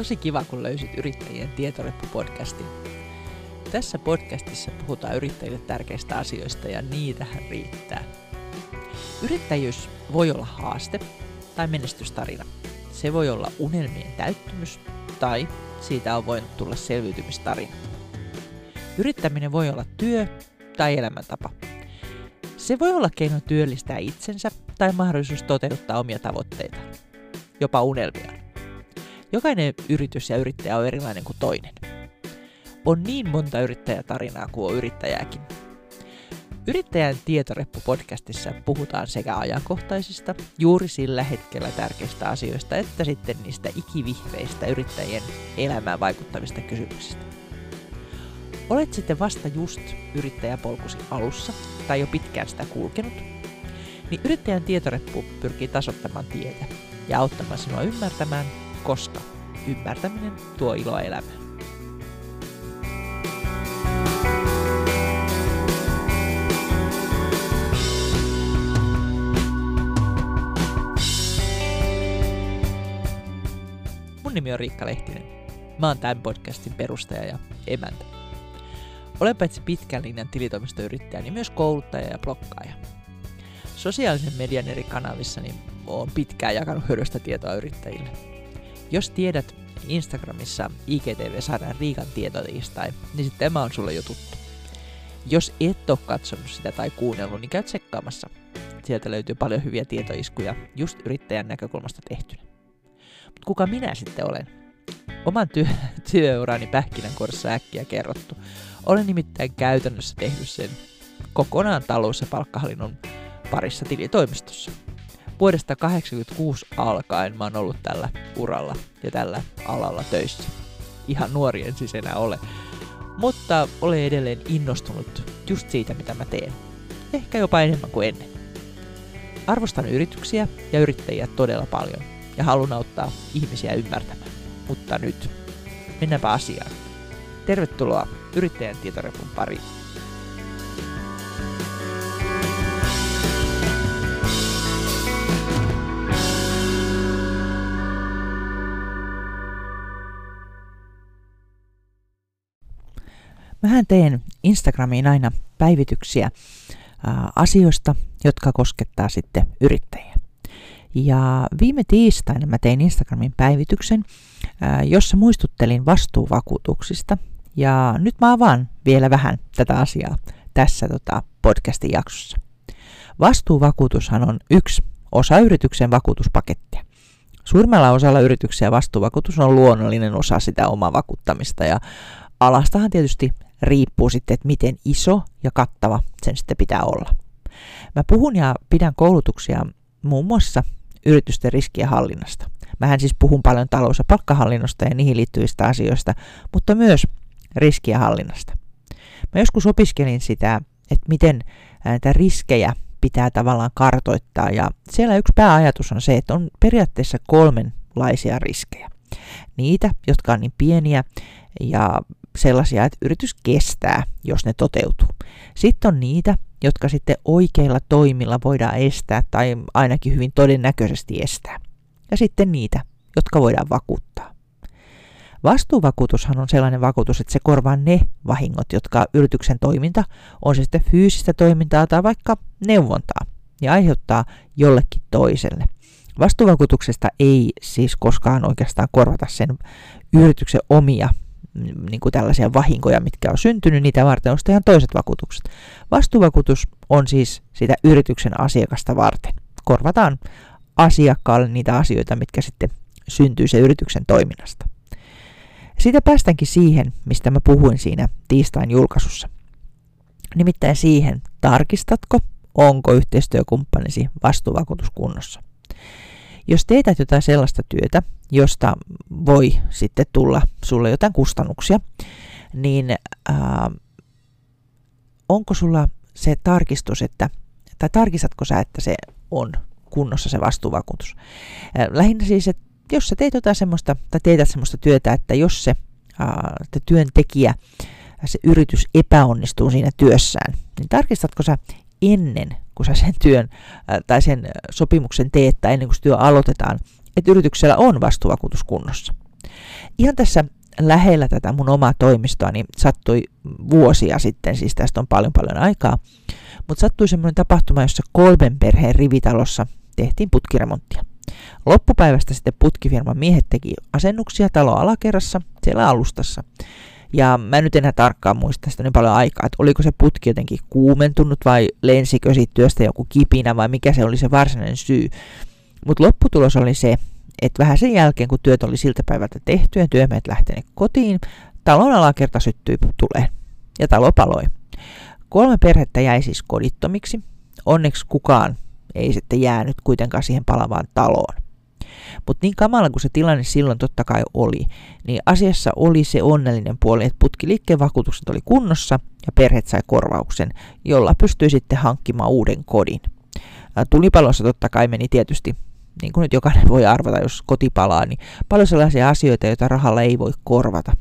Tosi kiva, kun löysit Yrittäjien tietoreppu-podcastin. Tässä podcastissa puhutaan yrittäjille tärkeistä asioista ja niitähän riittää. Yrittäjyys voi olla haaste tai menestystarina. Se voi olla unelmien täyttymys tai siitä on voinut tulla selviytymistarina. Yrittäminen voi olla työ tai elämäntapa. Se voi olla keino työllistää itsensä tai mahdollisuus toteuttaa omia tavoitteita, jopa unelmia. Jokainen yritys ja yrittäjä on erilainen kuin toinen. On niin monta yrittäjätarinaa kuin on yrittäjääkin. Yrittäjän tietoreppu-podcastissa puhutaan sekä ajankohtaisista, juuri sillä hetkellä tärkeistä asioista, että sitten niistä ikivihreistä yrittäjien elämään vaikuttavista kysymyksistä. Olet sitten vasta just yrittäjäpolkusi alussa tai jo pitkään sitä kulkenut, niin yrittäjän tietoreppu pyrkii tasottamaan tietä ja auttamaan sinua ymmärtämään, koska ymmärtäminen tuo iloa elämään. Mun nimi on Riikka Lehtinen. Mä oon tämän podcastin perustaja ja emäntä. Olen paitsi pitkän linjan tilitoimistoyrittäjä, niin myös kouluttaja ja blokkaaja. Sosiaalisen median eri kanavissa niin olen pitkään jakanut hyödystä tietoa yrittäjille. Jos tiedät Instagramissa IGTV-sarjan Riikan tietotiistai, niin sitten tämä on sulle jo tuttu. Jos et ole katsonut sitä tai kuunnellut, niin käy tsekkaamassa. Sieltä löytyy paljon hyviä tietoiskuja just yrittäjän näkökulmasta tehtynä. Mutta kuka minä sitten olen? Oman työ, työurani pähkinänkuoressa äkkiä kerrottu. Olen nimittäin käytännössä tehnyt sen kokonaan talous- ja palkkahallinnon parissa tilitoimistossa. Vuodesta 1986 alkaen mä oon ollut tällä uralla ja tällä alalla töissä. Ihan nuori en siis enää ole. Mutta olen edelleen innostunut just siitä, mitä mä teen. Ehkä jopa enemmän kuin ennen. Arvostan yrityksiä ja yrittäjiä todella paljon ja haluan auttaa ihmisiä ymmärtämään. Mutta nyt, mennäänpä asiaan. Tervetuloa Yrittäjän tietorepun pariin. Mähän teen Instagramiin aina päivityksiä ää, asioista, jotka koskettaa sitten yrittäjiä. Ja viime tiistaina mä tein Instagramin päivityksen, ää, jossa muistuttelin vastuuvakuutuksista. Ja nyt mä avaan vielä vähän tätä asiaa tässä tota, podcastin jaksossa. Vastuuvakuutushan on yksi osa yrityksen vakuutuspakettia. Suurimmalla osalla yrityksiä vastuuvakuutus on luonnollinen osa sitä omaa vakuuttamista ja alastahan tietysti riippuu sitten, että miten iso ja kattava sen sitten pitää olla. Mä puhun ja pidän koulutuksia muun muassa yritysten riskien hallinnasta. Mähän siis puhun paljon talous- ja palkkahallinnosta ja niihin liittyvistä asioista, mutta myös riskien hallinnasta. Mä joskus opiskelin sitä, että miten näitä riskejä pitää tavallaan kartoittaa ja siellä yksi pääajatus on se, että on periaatteessa kolmenlaisia riskejä. Niitä, jotka on niin pieniä ja sellaisia, että yritys kestää, jos ne toteutuu. Sitten on niitä, jotka sitten oikeilla toimilla voidaan estää tai ainakin hyvin todennäköisesti estää. Ja sitten niitä, jotka voidaan vakuuttaa. Vastuuvakuutushan on sellainen vakuutus, että se korvaa ne vahingot, jotka yrityksen toiminta, on se sitten fyysistä toimintaa tai vaikka neuvontaa, ja aiheuttaa jollekin toiselle. Vastuuvakuutuksesta ei siis koskaan oikeastaan korvata sen yrityksen omia niin kuin tällaisia vahinkoja, mitkä on syntynyt, niitä varten on ihan toiset vakuutukset. Vastuuvakuutus on siis sitä yrityksen asiakasta varten. Korvataan asiakkaalle niitä asioita, mitkä sitten syntyy se yrityksen toiminnasta. Siitä päästäänkin siihen, mistä mä puhuin siinä tiistain julkaisussa. Nimittäin siihen, tarkistatko, onko yhteistyökumppanisi vastuuvakuutus kunnossa. Jos teetät jotain sellaista työtä, josta voi sitten tulla sulle jotain kustannuksia, niin ää, onko sulla se tarkistus, että, tai tarkistatko sä, että se on kunnossa se vastuuvakuutus. Lähinnä siis, että jos sä teet jotain semmoista, tai teetät semmoista työtä, että jos se ää, työntekijä, se yritys epäonnistuu siinä työssään, niin tarkistatko sä ennen kun sä sen työn tai sen sopimuksen teet tai ennen kuin työ aloitetaan, että yrityksellä on vastuuvakuutus kunnossa. Ihan tässä lähellä tätä mun omaa toimistoa, niin sattui vuosia sitten, siis tästä on paljon paljon aikaa, mutta sattui semmoinen tapahtuma, jossa kolmen perheen rivitalossa tehtiin putkiremonttia. Loppupäivästä sitten putkifirman miehet teki asennuksia talo alakerrassa siellä alustassa. Ja mä nyt enää tarkkaan muista sitä niin paljon aikaa, että oliko se putki jotenkin kuumentunut vai lensikö siitä työstä joku kipinä vai mikä se oli se varsinainen syy. Mutta lopputulos oli se, että vähän sen jälkeen kun työt oli siltä päivältä tehty ja työmiehet lähteneet kotiin, talon alakerta syttyi tuleen ja talo paloi. Kolme perhettä jäi siis kodittomiksi. Onneksi kukaan ei sitten jäänyt kuitenkaan siihen palavaan taloon. Mutta niin kamala kuin se tilanne silloin totta kai oli, niin asiassa oli se onnellinen puoli, että putkiliikkeen vakuutukset oli kunnossa ja perheet sai korvauksen, jolla pystyi sitten hankkimaan uuden kodin. Tulipalossa totta kai meni tietysti, niin kuin nyt jokainen voi arvata, jos koti palaa, niin paljon sellaisia asioita, joita rahalla ei voi korvata.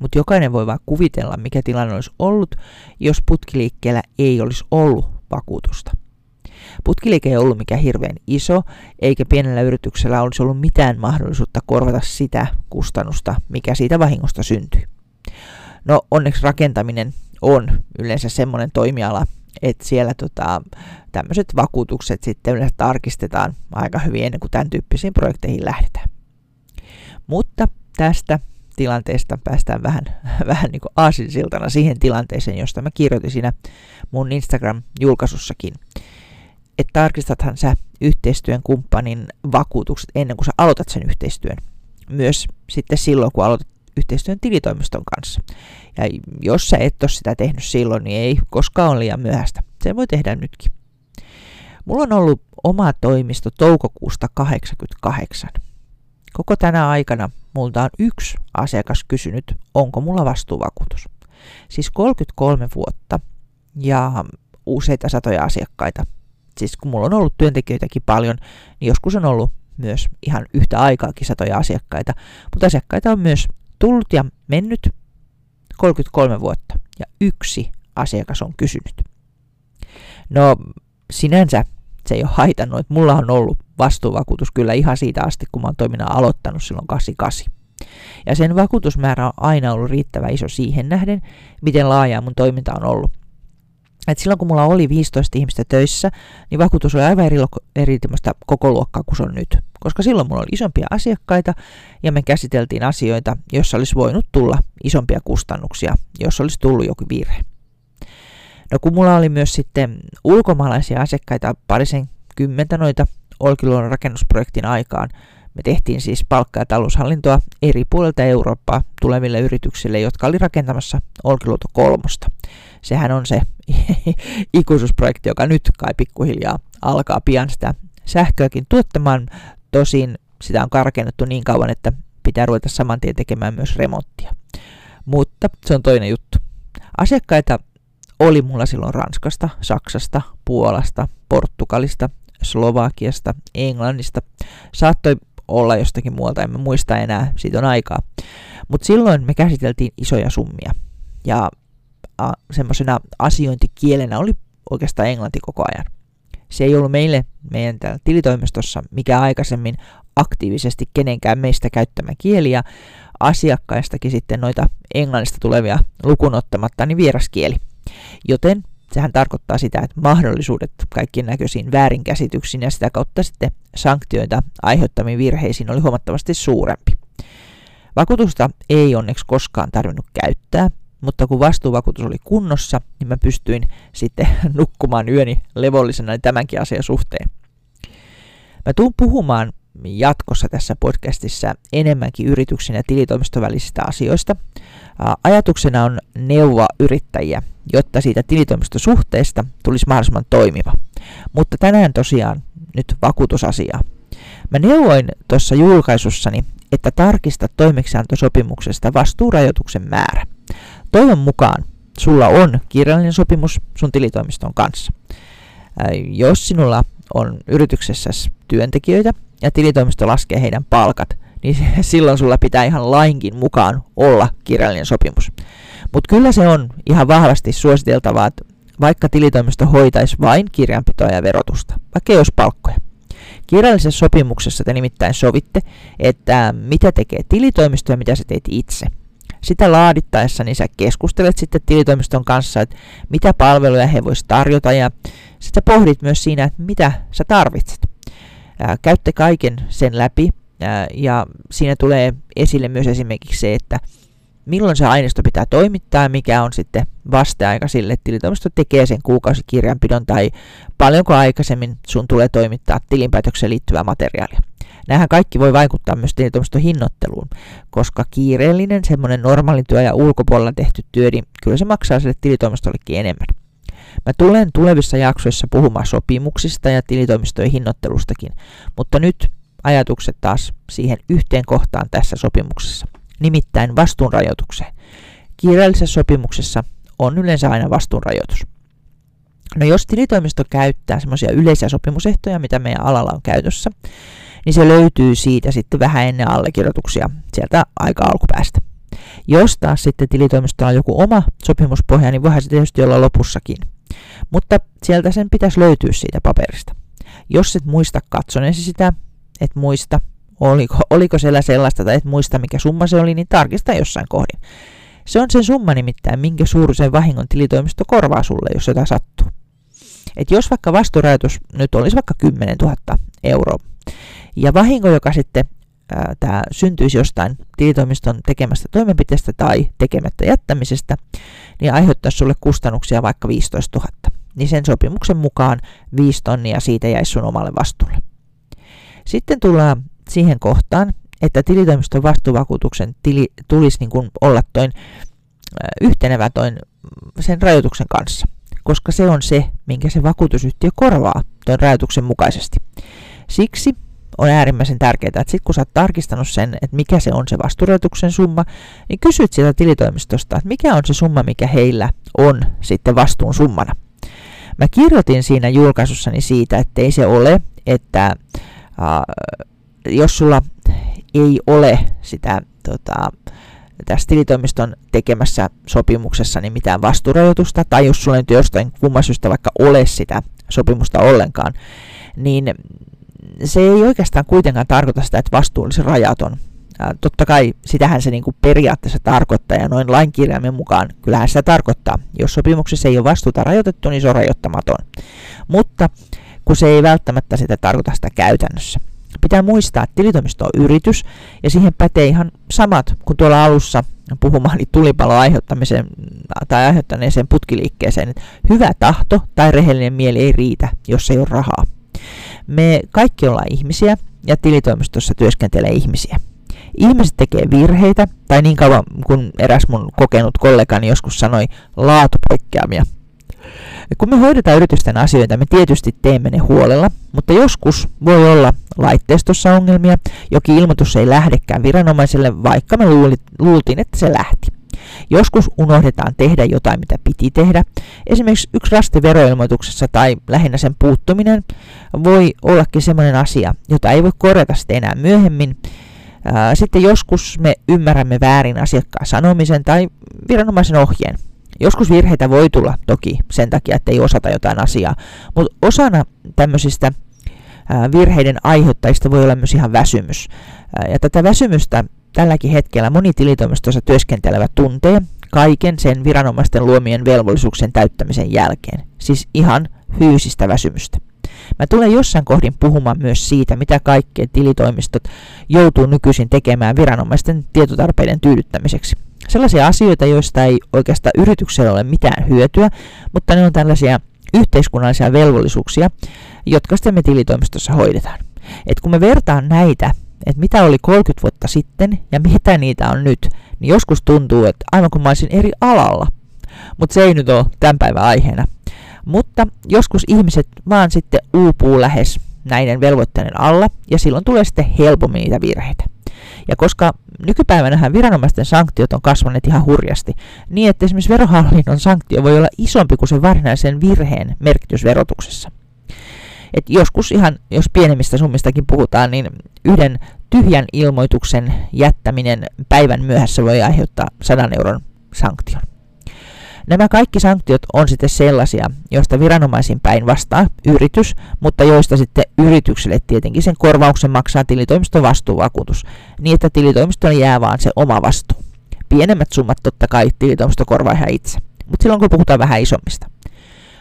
Mutta jokainen voi vaan kuvitella, mikä tilanne olisi ollut, jos putkiliikkeellä ei olisi ollut vakuutusta. Putkiliike ei ollut mikään hirveän iso, eikä pienellä yrityksellä olisi ollut mitään mahdollisuutta korvata sitä kustannusta, mikä siitä vahingosta syntyi. No onneksi rakentaminen on yleensä semmoinen toimiala, että siellä tota, tämmöiset vakuutukset sitten yleensä tarkistetaan aika hyvin ennen kuin tämän tyyppisiin projekteihin lähdetään. Mutta tästä tilanteesta päästään vähän, vähän niin kuin aasinsiltana siihen tilanteeseen, josta mä kirjoitin siinä mun Instagram-julkaisussakin että tarkistathan sä yhteistyön kumppanin vakuutukset ennen kuin sä aloitat sen yhteistyön. Myös sitten silloin, kun aloitat yhteistyön tilitoimiston kanssa. Ja jos sä et ole sitä tehnyt silloin, niin ei koskaan ole liian myöhäistä. Se voi tehdä nytkin. Mulla on ollut oma toimisto toukokuusta 88. Koko tänä aikana multa on yksi asiakas kysynyt, onko mulla vastuuvakuutus. Siis 33 vuotta ja useita satoja asiakkaita siis kun mulla on ollut työntekijöitäkin paljon, niin joskus on ollut myös ihan yhtä aikaakin satoja asiakkaita, mutta asiakkaita on myös tullut ja mennyt 33 vuotta ja yksi asiakas on kysynyt. No sinänsä se ei ole haitannut, että mulla on ollut vastuuvakuutus kyllä ihan siitä asti, kun mä oon toiminnan aloittanut silloin 88. Ja sen vakuutusmäärä on aina ollut riittävä iso siihen nähden, miten laajaa mun toiminta on ollut. Et silloin kun mulla oli 15 ihmistä töissä, niin vakuutus oli aivan eri, eri koko luokkaa kuin se on nyt. Koska silloin mulla oli isompia asiakkaita ja me käsiteltiin asioita, joissa olisi voinut tulla isompia kustannuksia, jos olisi tullut joku virhe. No kun mulla oli myös sitten ulkomaalaisia asiakkaita parisen kymmentä noita Olkiluodon rakennusprojektin aikaan, me tehtiin siis palkka- ja taloushallintoa eri puolilta Eurooppaa tuleville yrityksille, jotka oli rakentamassa Olkiluoto kolmosta. Sehän on se ikuisuusprojekti, joka nyt kai pikkuhiljaa alkaa pian sitä sähköäkin tuottamaan. Tosin sitä on karkennettu niin kauan, että pitää ruveta saman tien tekemään myös remonttia. Mutta se on toinen juttu. Asiakkaita oli mulla silloin Ranskasta, Saksasta, Puolasta, Portugalista, Slovakiasta, Englannista. Saattoi olla jostakin muualta, en mä muista enää, siitä on aikaa. Mutta silloin me käsiteltiin isoja summia. Ja semmoisena asiointikielenä oli oikeastaan englanti koko ajan. Se ei ollut meille meidän täällä tilitoimistossa mikä aikaisemmin aktiivisesti kenenkään meistä käyttämä kieli ja asiakkaistakin sitten noita englannista tulevia lukunottamatta niin vieraskieli. Joten sehän tarkoittaa sitä, että mahdollisuudet kaikkiin näköisiin väärinkäsityksiin ja sitä kautta sitten sanktioita aiheuttamiin virheisiin oli huomattavasti suurempi. Vakuutusta ei onneksi koskaan tarvinnut käyttää, mutta kun vastuuvakuutus oli kunnossa, niin mä pystyin sitten nukkumaan yöni levollisena tämänkin asian suhteen. Mä tuun puhumaan jatkossa tässä podcastissa enemmänkin yrityksen ja tilitoimiston välisistä asioista. Ajatuksena on neuvoa yrittäjiä, jotta siitä tilitoimistosuhteesta tulisi mahdollisimman toimiva. Mutta tänään tosiaan nyt vakuutusasiaa. Mä neuvoin tuossa julkaisussani, että tarkista toimeksiantosopimuksesta vastuurajoituksen määrä. Toivon mukaan sulla on kirjallinen sopimus sun tilitoimiston kanssa. Jos sinulla on yrityksessä työntekijöitä ja tilitoimisto laskee heidän palkat, niin silloin sulla pitää ihan lainkin mukaan olla kirjallinen sopimus. Mutta kyllä se on ihan vahvasti suositeltavaa, että vaikka tilitoimisto hoitaisi vain kirjanpitoa ja verotusta, vaikka ei olisi palkkoja. Kirjallisessa sopimuksessa te nimittäin sovitte, että mitä tekee tilitoimisto ja mitä sä teet itse. Sitä laadittaessa niin sä keskustelet sitten tilitoimiston kanssa, että mitä palveluja he voisivat tarjota ja sitten pohdit myös siinä, että mitä sä tarvitset. Käytte kaiken sen läpi ja siinä tulee esille myös esimerkiksi se, että milloin se aineisto pitää toimittaa ja mikä on sitten vasteaika sille, että tilitoimisto tekee sen kuukausikirjanpidon tai paljonko aikaisemmin sun tulee toimittaa tilinpäätökseen liittyvää materiaalia. Nämähän kaikki voi vaikuttaa myös tilitoimiston hinnoitteluun, koska kiireellinen semmoinen normaali työ ja ulkopuolella tehty työ, niin kyllä se maksaa sille tilitoimistollekin enemmän. Mä tulen tulevissa jaksoissa puhumaan sopimuksista ja tilitoimistojen hinnoittelustakin, mutta nyt ajatukset taas siihen yhteen kohtaan tässä sopimuksessa, nimittäin vastuunrajoitukseen. Kiireellisessä sopimuksessa on yleensä aina vastuunrajoitus. No jos tilitoimisto käyttää semmoisia yleisiä sopimusehtoja, mitä meidän alalla on käytössä, niin se löytyy siitä sitten vähän ennen allekirjoituksia sieltä aika alkupäästä. Jos taas sitten tilitoimistolla on joku oma sopimuspohja, niin voihan se tietysti olla lopussakin. Mutta sieltä sen pitäisi löytyä siitä paperista. Jos et muista katsoneesi sitä, et muista, oliko, oliko siellä sellaista tai et muista mikä summa se oli, niin tarkista jossain kohdin. Se on sen summa nimittäin, minkä suuruisen vahingon tilitoimisto korvaa sulle, jos jotain sattuu. Et jos vaikka vasturajoitus nyt olisi vaikka 10 000 euroa, ja vahinko, joka sitten tämä syntyisi jostain tilitoimiston tekemästä toimenpiteestä tai tekemättä jättämisestä, niin aiheuttaisi sulle kustannuksia vaikka 15 000. Niin sen sopimuksen mukaan 5 tonnia siitä jäisi sun omalle vastuulle. Sitten tullaan siihen kohtaan, että tilitoimiston vastuuvakuutuksen tili tulisi niin kuin olla toin yhtenevä toin sen rajoituksen kanssa, koska se on se, minkä se vakuutusyhtiö korvaa tuon rajoituksen mukaisesti. Siksi on äärimmäisen tärkeää, että sitten kun sä oot tarkistanut sen, että mikä se on se vastuurajoituksen summa, niin kysyt sieltä tilitoimistosta, että mikä on se summa, mikä heillä on sitten vastuun summana. Mä kirjoitin siinä julkaisussani siitä, että ei se ole, että äh, jos sulla ei ole sitä tota, tässä tilitoimiston tekemässä sopimuksessa niin mitään vastuurajoitusta, tai jos sulla ei jostain kumman syystä vaikka ole sitä sopimusta ollenkaan, niin se ei oikeastaan kuitenkaan tarkoita sitä, että vastuu olisi rajaton. Ja totta kai sitähän se niin kuin periaatteessa tarkoittaa ja noin lainkirjaimen mukaan kyllähän sitä tarkoittaa. Jos sopimuksessa ei ole vastuuta rajoitettu, niin se on rajoittamaton. Mutta kun se ei välttämättä sitä tarkoita sitä käytännössä. Pitää muistaa, että tilitoimisto on yritys ja siihen pätee ihan samat kuin tuolla alussa puhumaan niin tulipalo aiheuttamiseen tai aiheuttaneeseen putkiliikkeeseen. Että hyvä tahto tai rehellinen mieli ei riitä, jos ei ole rahaa. Me kaikki ollaan ihmisiä ja tilitoimistossa työskentelee ihmisiä. Ihmiset tekee virheitä, tai niin kauan kuin eräs mun kokenut kollegani joskus sanoi, laatupoikkeamia. Kun me hoidetaan yritysten asioita, me tietysti teemme ne huolella, mutta joskus voi olla laitteistossa ongelmia, jokin ilmoitus ei lähdekään viranomaiselle, vaikka me luultiin, että se lähti. Joskus unohdetaan tehdä jotain, mitä piti tehdä. Esimerkiksi yksi rasti veroilmoituksessa tai lähinnä sen puuttuminen voi ollakin sellainen asia, jota ei voi korjata sitten enää myöhemmin. Sitten joskus me ymmärrämme väärin asiakkaan sanomisen tai viranomaisen ohjeen. Joskus virheitä voi tulla toki sen takia, että ei osata jotain asiaa, mutta osana tämmöisistä virheiden aiheuttajista voi olla myös ihan väsymys. Ja tätä väsymystä tälläkin hetkellä moni tilitoimistossa työskentelevä tuntee kaiken sen viranomaisten luomien velvollisuuksien täyttämisen jälkeen, siis ihan fyysistä väsymystä. Mä tulen jossain kohdin puhumaan myös siitä, mitä kaikkea tilitoimistot joutuu nykyisin tekemään viranomaisten tietotarpeiden tyydyttämiseksi. Sellaisia asioita, joista ei oikeastaan yrityksellä ole mitään hyötyä, mutta ne on tällaisia yhteiskunnallisia velvollisuuksia, jotka sitten me tilitoimistossa hoidetaan. Et kun me vertaan näitä että mitä oli 30 vuotta sitten ja mitä niitä on nyt, niin joskus tuntuu, että aivan kuin mä olisin eri alalla. Mutta se ei nyt ole tämän päivän aiheena. Mutta joskus ihmiset vaan sitten uupuu lähes näiden velvoitteiden alla, ja silloin tulee sitten helpommin niitä virheitä. Ja koska nykypäivänähän viranomaisten sanktiot on kasvaneet ihan hurjasti, niin että esimerkiksi verohallinnon sanktio voi olla isompi kuin sen varsinaisen virheen merkitys verotuksessa. Et joskus ihan, jos pienemmistä summistakin puhutaan, niin yhden tyhjän ilmoituksen jättäminen päivän myöhässä voi aiheuttaa 100 euron sanktion. Nämä kaikki sanktiot on sitten sellaisia, joista viranomaisin päin vastaa yritys, mutta joista sitten yritykselle tietenkin sen korvauksen maksaa tilitoimiston vastuuvakuutus, niin että tilitoimistolle jää vaan se oma vastuu. Pienemmät summat totta kai tilitoimisto korvaa ihan itse, mutta silloin kun puhutaan vähän isommista.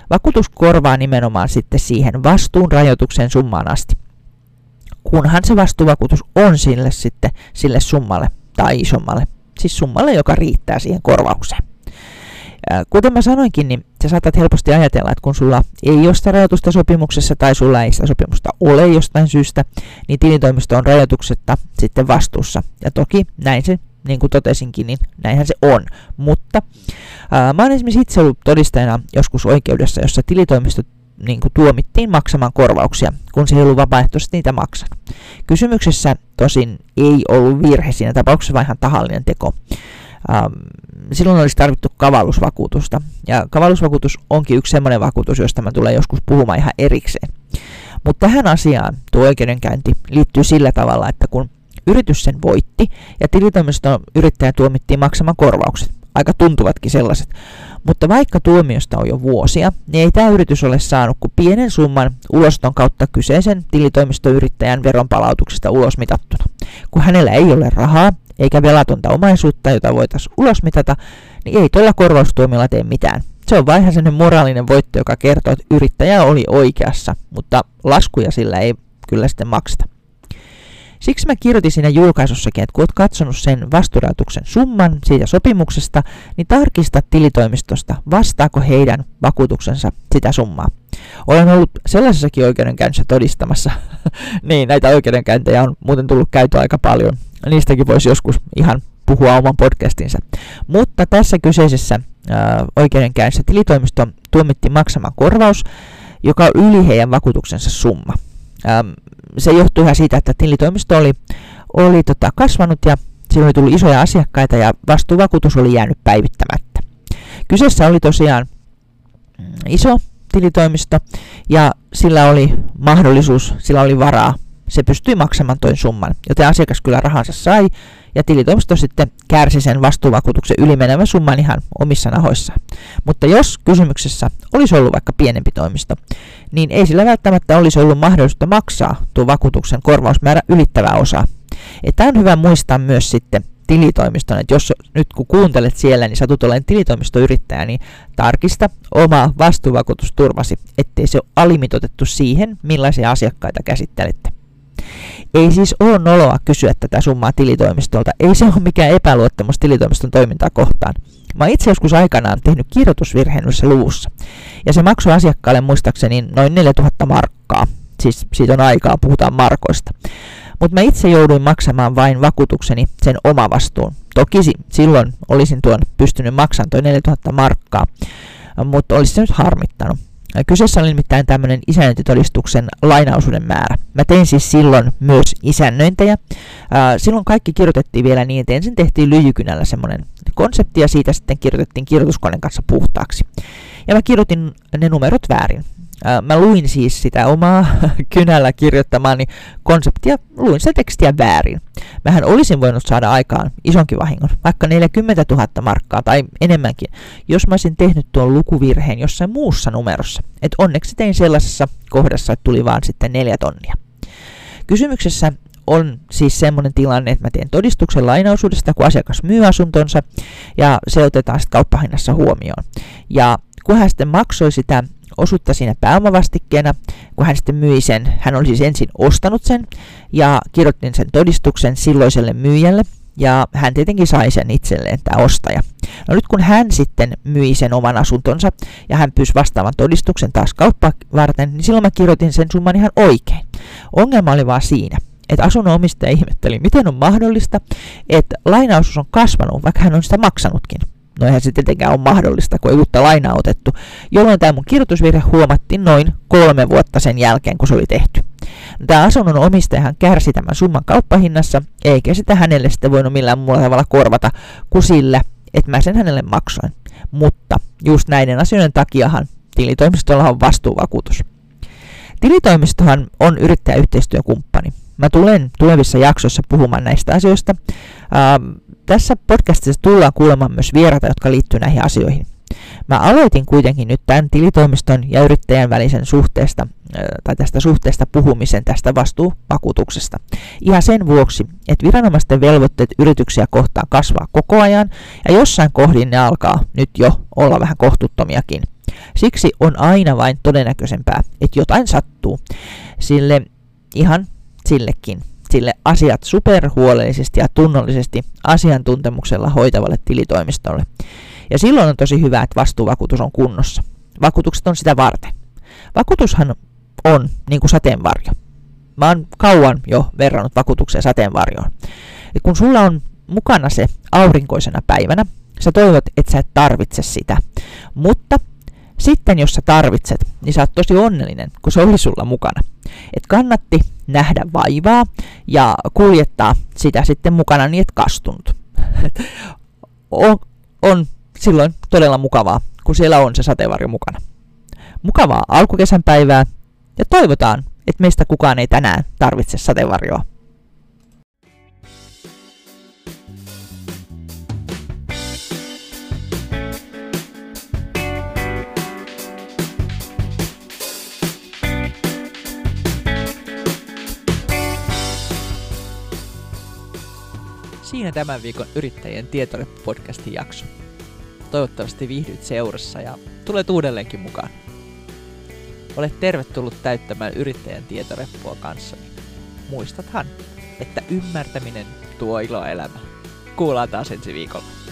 Vakuutus korvaa nimenomaan sitten siihen vastuun rajoituksen summaan asti. Kunhan se vastuuvakuutus on sille sitten sille summalle tai isommalle, siis summalle, joka riittää siihen korvaukseen. Kuten mä sanoinkin, niin sä saatat helposti ajatella, että kun sulla ei ole sitä rajoitusta sopimuksessa tai sulla ei sitä sopimusta ole jostain syystä, niin tilitoimisto on rajoituksetta sitten vastuussa. Ja toki näin se, niin kuin totesinkin, niin näinhän se on. Mutta ää, mä oon esimerkiksi itse ollut todistajana joskus oikeudessa, jossa tilitoimisto niin kuin tuomittiin maksamaan korvauksia, kun se ei ollut vapaaehtoisesti niitä maksanut. Kysymyksessä tosin ei ollut virhe siinä tapauksessa, vaan ihan tahallinen teko. Ähm, silloin olisi tarvittu kavallusvakuutusta. Ja kavallusvakuutus onkin yksi semmoinen vakuutus, josta mä tulen joskus puhumaan ihan erikseen. Mutta tähän asiaan tuo oikeudenkäynti liittyy sillä tavalla, että kun yritys sen voitti ja tilitoimiston yrittäjä tuomittiin maksamaan korvaukset, aika tuntuvatkin sellaiset, mutta vaikka tuomiosta on jo vuosia, niin ei tämä yritys ole saanut kuin pienen summan uloston kautta kyseisen tilitoimistoyrittäjän veronpalautuksesta ulosmitattuna. Kun hänellä ei ole rahaa eikä velatonta omaisuutta, jota voitaisiin ulosmitata, niin ei tuolla korvaustuomilla tee mitään. Se on vain sellainen moraalinen voitto, joka kertoo, että yrittäjä oli oikeassa, mutta laskuja sillä ei kyllä sitten makseta. Siksi mä kirjoitin siinä julkaisussakin, että kun oot katsonut sen vasturautuksen summan siitä sopimuksesta, niin tarkista tilitoimistosta, vastaako heidän vakuutuksensa sitä summaa. Olen ollut sellaisessakin oikeudenkäynnissä todistamassa, niin näitä oikeudenkäyntejä on muuten tullut käyty aika paljon. Niistäkin voisi joskus ihan puhua oman podcastinsa. Mutta tässä kyseisessä ää, oikeudenkäynnissä tilitoimisto tuomittiin maksamaan korvaus, joka on yli heidän vakuutuksensa summa. Ähm, se johtuu ihan siitä, että tilitoimisto oli, oli tota, kasvanut ja siinä oli tullut isoja asiakkaita ja vastuuvakuutus oli jäänyt päivittämättä. Kyseessä oli tosiaan mm, iso tilitoimisto ja sillä oli mahdollisuus, sillä oli varaa, se pystyi maksamaan toin summan, joten asiakas kyllä rahansa sai ja tilitoimisto sitten kärsi sen vastuuvakuutuksen ylimenevän summan ihan omissa nahoissaan. Mutta jos kysymyksessä olisi ollut vaikka pienempi toimisto, niin ei sillä välttämättä olisi ollut mahdollisuutta maksaa tuo vakuutuksen korvausmäärä ylittävää osaa. Tämä on hyvä muistaa myös sitten tilitoimiston, että jos nyt kun kuuntelet siellä, niin satut olemaan tilitoimistoyrittäjä, niin tarkista oma vastuuvakuutusturvasi, ettei se ole alimitotettu siihen, millaisia asiakkaita käsittelette. Ei siis ole noloa kysyä tätä summaa tilitoimistolta. Ei se ole mikään epäluottamus tilitoimiston toimintaa kohtaan. Mä itse joskus aikanaan tehnyt kirjoitusvirheen luvussa. Ja se maksoi asiakkaalle muistaakseni noin 4000 markkaa. Siis siitä on aikaa, puhutaan markoista. Mutta mä itse jouduin maksamaan vain vakuutukseni sen omavastuun. Toki silloin olisin tuon pystynyt maksamaan tuo 4000 markkaa, mutta olisi se nyt harmittanut. Kyseessä oli nimittäin tämmöinen isännöintitodistuksen lainausuuden määrä. Mä tein siis silloin myös isännöintejä. Silloin kaikki kirjoitettiin vielä niin, että ensin tehtiin lyijykynällä semmoinen konsepti ja siitä sitten kirjoitettiin kirjoituskoneen kanssa puhtaaksi. Ja mä kirjoitin ne numerot väärin. Mä luin siis sitä omaa kynällä kirjoittamaani konseptia, luin sitä tekstiä väärin. Mähän olisin voinut saada aikaan isonkin vahingon, vaikka 40 000 markkaa tai enemmänkin, jos mä olisin tehnyt tuon lukuvirheen jossain muussa numerossa. Et onneksi tein sellaisessa kohdassa, että tuli vaan sitten neljä tonnia. Kysymyksessä on siis semmoinen tilanne, että mä teen todistuksen lainausuudesta, kun asiakas myy asuntonsa, ja se otetaan sitten kauppahinnassa huomioon. Ja kun hän sitten maksoi sitä osuutta siinä pääomavastikkeena, kun hän sitten myi sen. Hän oli siis ensin ostanut sen ja kirjoitin sen todistuksen silloiselle myyjälle, ja hän tietenkin sai sen itselleen, tämä ostaja. No nyt kun hän sitten myi sen oman asuntonsa ja hän pyysi vastaavan todistuksen taas kauppaa varten, niin silloin mä kirjoitin sen summan ihan oikein. Ongelma oli vaan siinä, että asunnon omistaja ihmetteli, miten on mahdollista, että lainaus on kasvanut, vaikka hän on sitä maksanutkin. No eihän se tietenkään ole mahdollista, kun ei uutta lainaa otettu, jolloin tämä mun kirjoitusvirhe huomattiin noin kolme vuotta sen jälkeen, kun se oli tehty. Tämä asunnon omistajahan kärsi tämän summan kauppahinnassa, eikä sitä hänelle sitten voinut millään muulla tavalla korvata kuin sillä, että mä sen hänelle maksoin. Mutta just näiden asioiden takiahan tilitoimistolla on vastuuvakuutus. Tilitoimistohan on yrittäjäyhteistyökumppani. Mä tulen tulevissa jaksoissa puhumaan näistä asioista. Ähm, tässä podcastissa tullaan kuulemaan myös vieraita, jotka liittyy näihin asioihin. Mä aloitin kuitenkin nyt tämän tilitoimiston ja yrittäjän välisen suhteesta, tai tästä suhteesta puhumisen tästä vastuuvakuutuksesta. Ihan sen vuoksi, että viranomaisten velvoitteet yrityksiä kohtaan kasvaa koko ajan, ja jossain kohdin ne alkaa nyt jo olla vähän kohtuuttomiakin. Siksi on aina vain todennäköisempää, että jotain sattuu. Sille ihan sillekin sille asiat superhuolellisesti ja tunnollisesti asiantuntemuksella hoitavalle tilitoimistolle. Ja silloin on tosi hyvä, että vastuuvakuutus on kunnossa. Vakuutukset on sitä varten. Vakuutushan on niin kuin sateenvarjo. Mä oon kauan jo verrannut vakuutuksia sateenvarjoon. Ja kun sulla on mukana se aurinkoisena päivänä, sä toivot, että sä et tarvitse sitä. Mutta sitten jos sä tarvitset, niin sä oot tosi onnellinen, kun se oli sulla mukana. Et kannatti nähdä vaivaa ja kuljettaa sitä sitten mukana niin, että kastunut. on, on silloin todella mukavaa, kun siellä on se sateenvarjo mukana. Mukavaa alkukesän päivää ja toivotaan, että meistä kukaan ei tänään tarvitse sateenvarjoa. Siinä tämän viikon Yrittäjien tietoreppu-podcastin jakso. Toivottavasti viihdyt seurassa ja tulet uudelleenkin mukaan. Olet tervetullut täyttämään Yrittäjän tietoreppua kanssani. Muistathan, että ymmärtäminen tuo iloa elämään. Kuullaan taas ensi viikolla.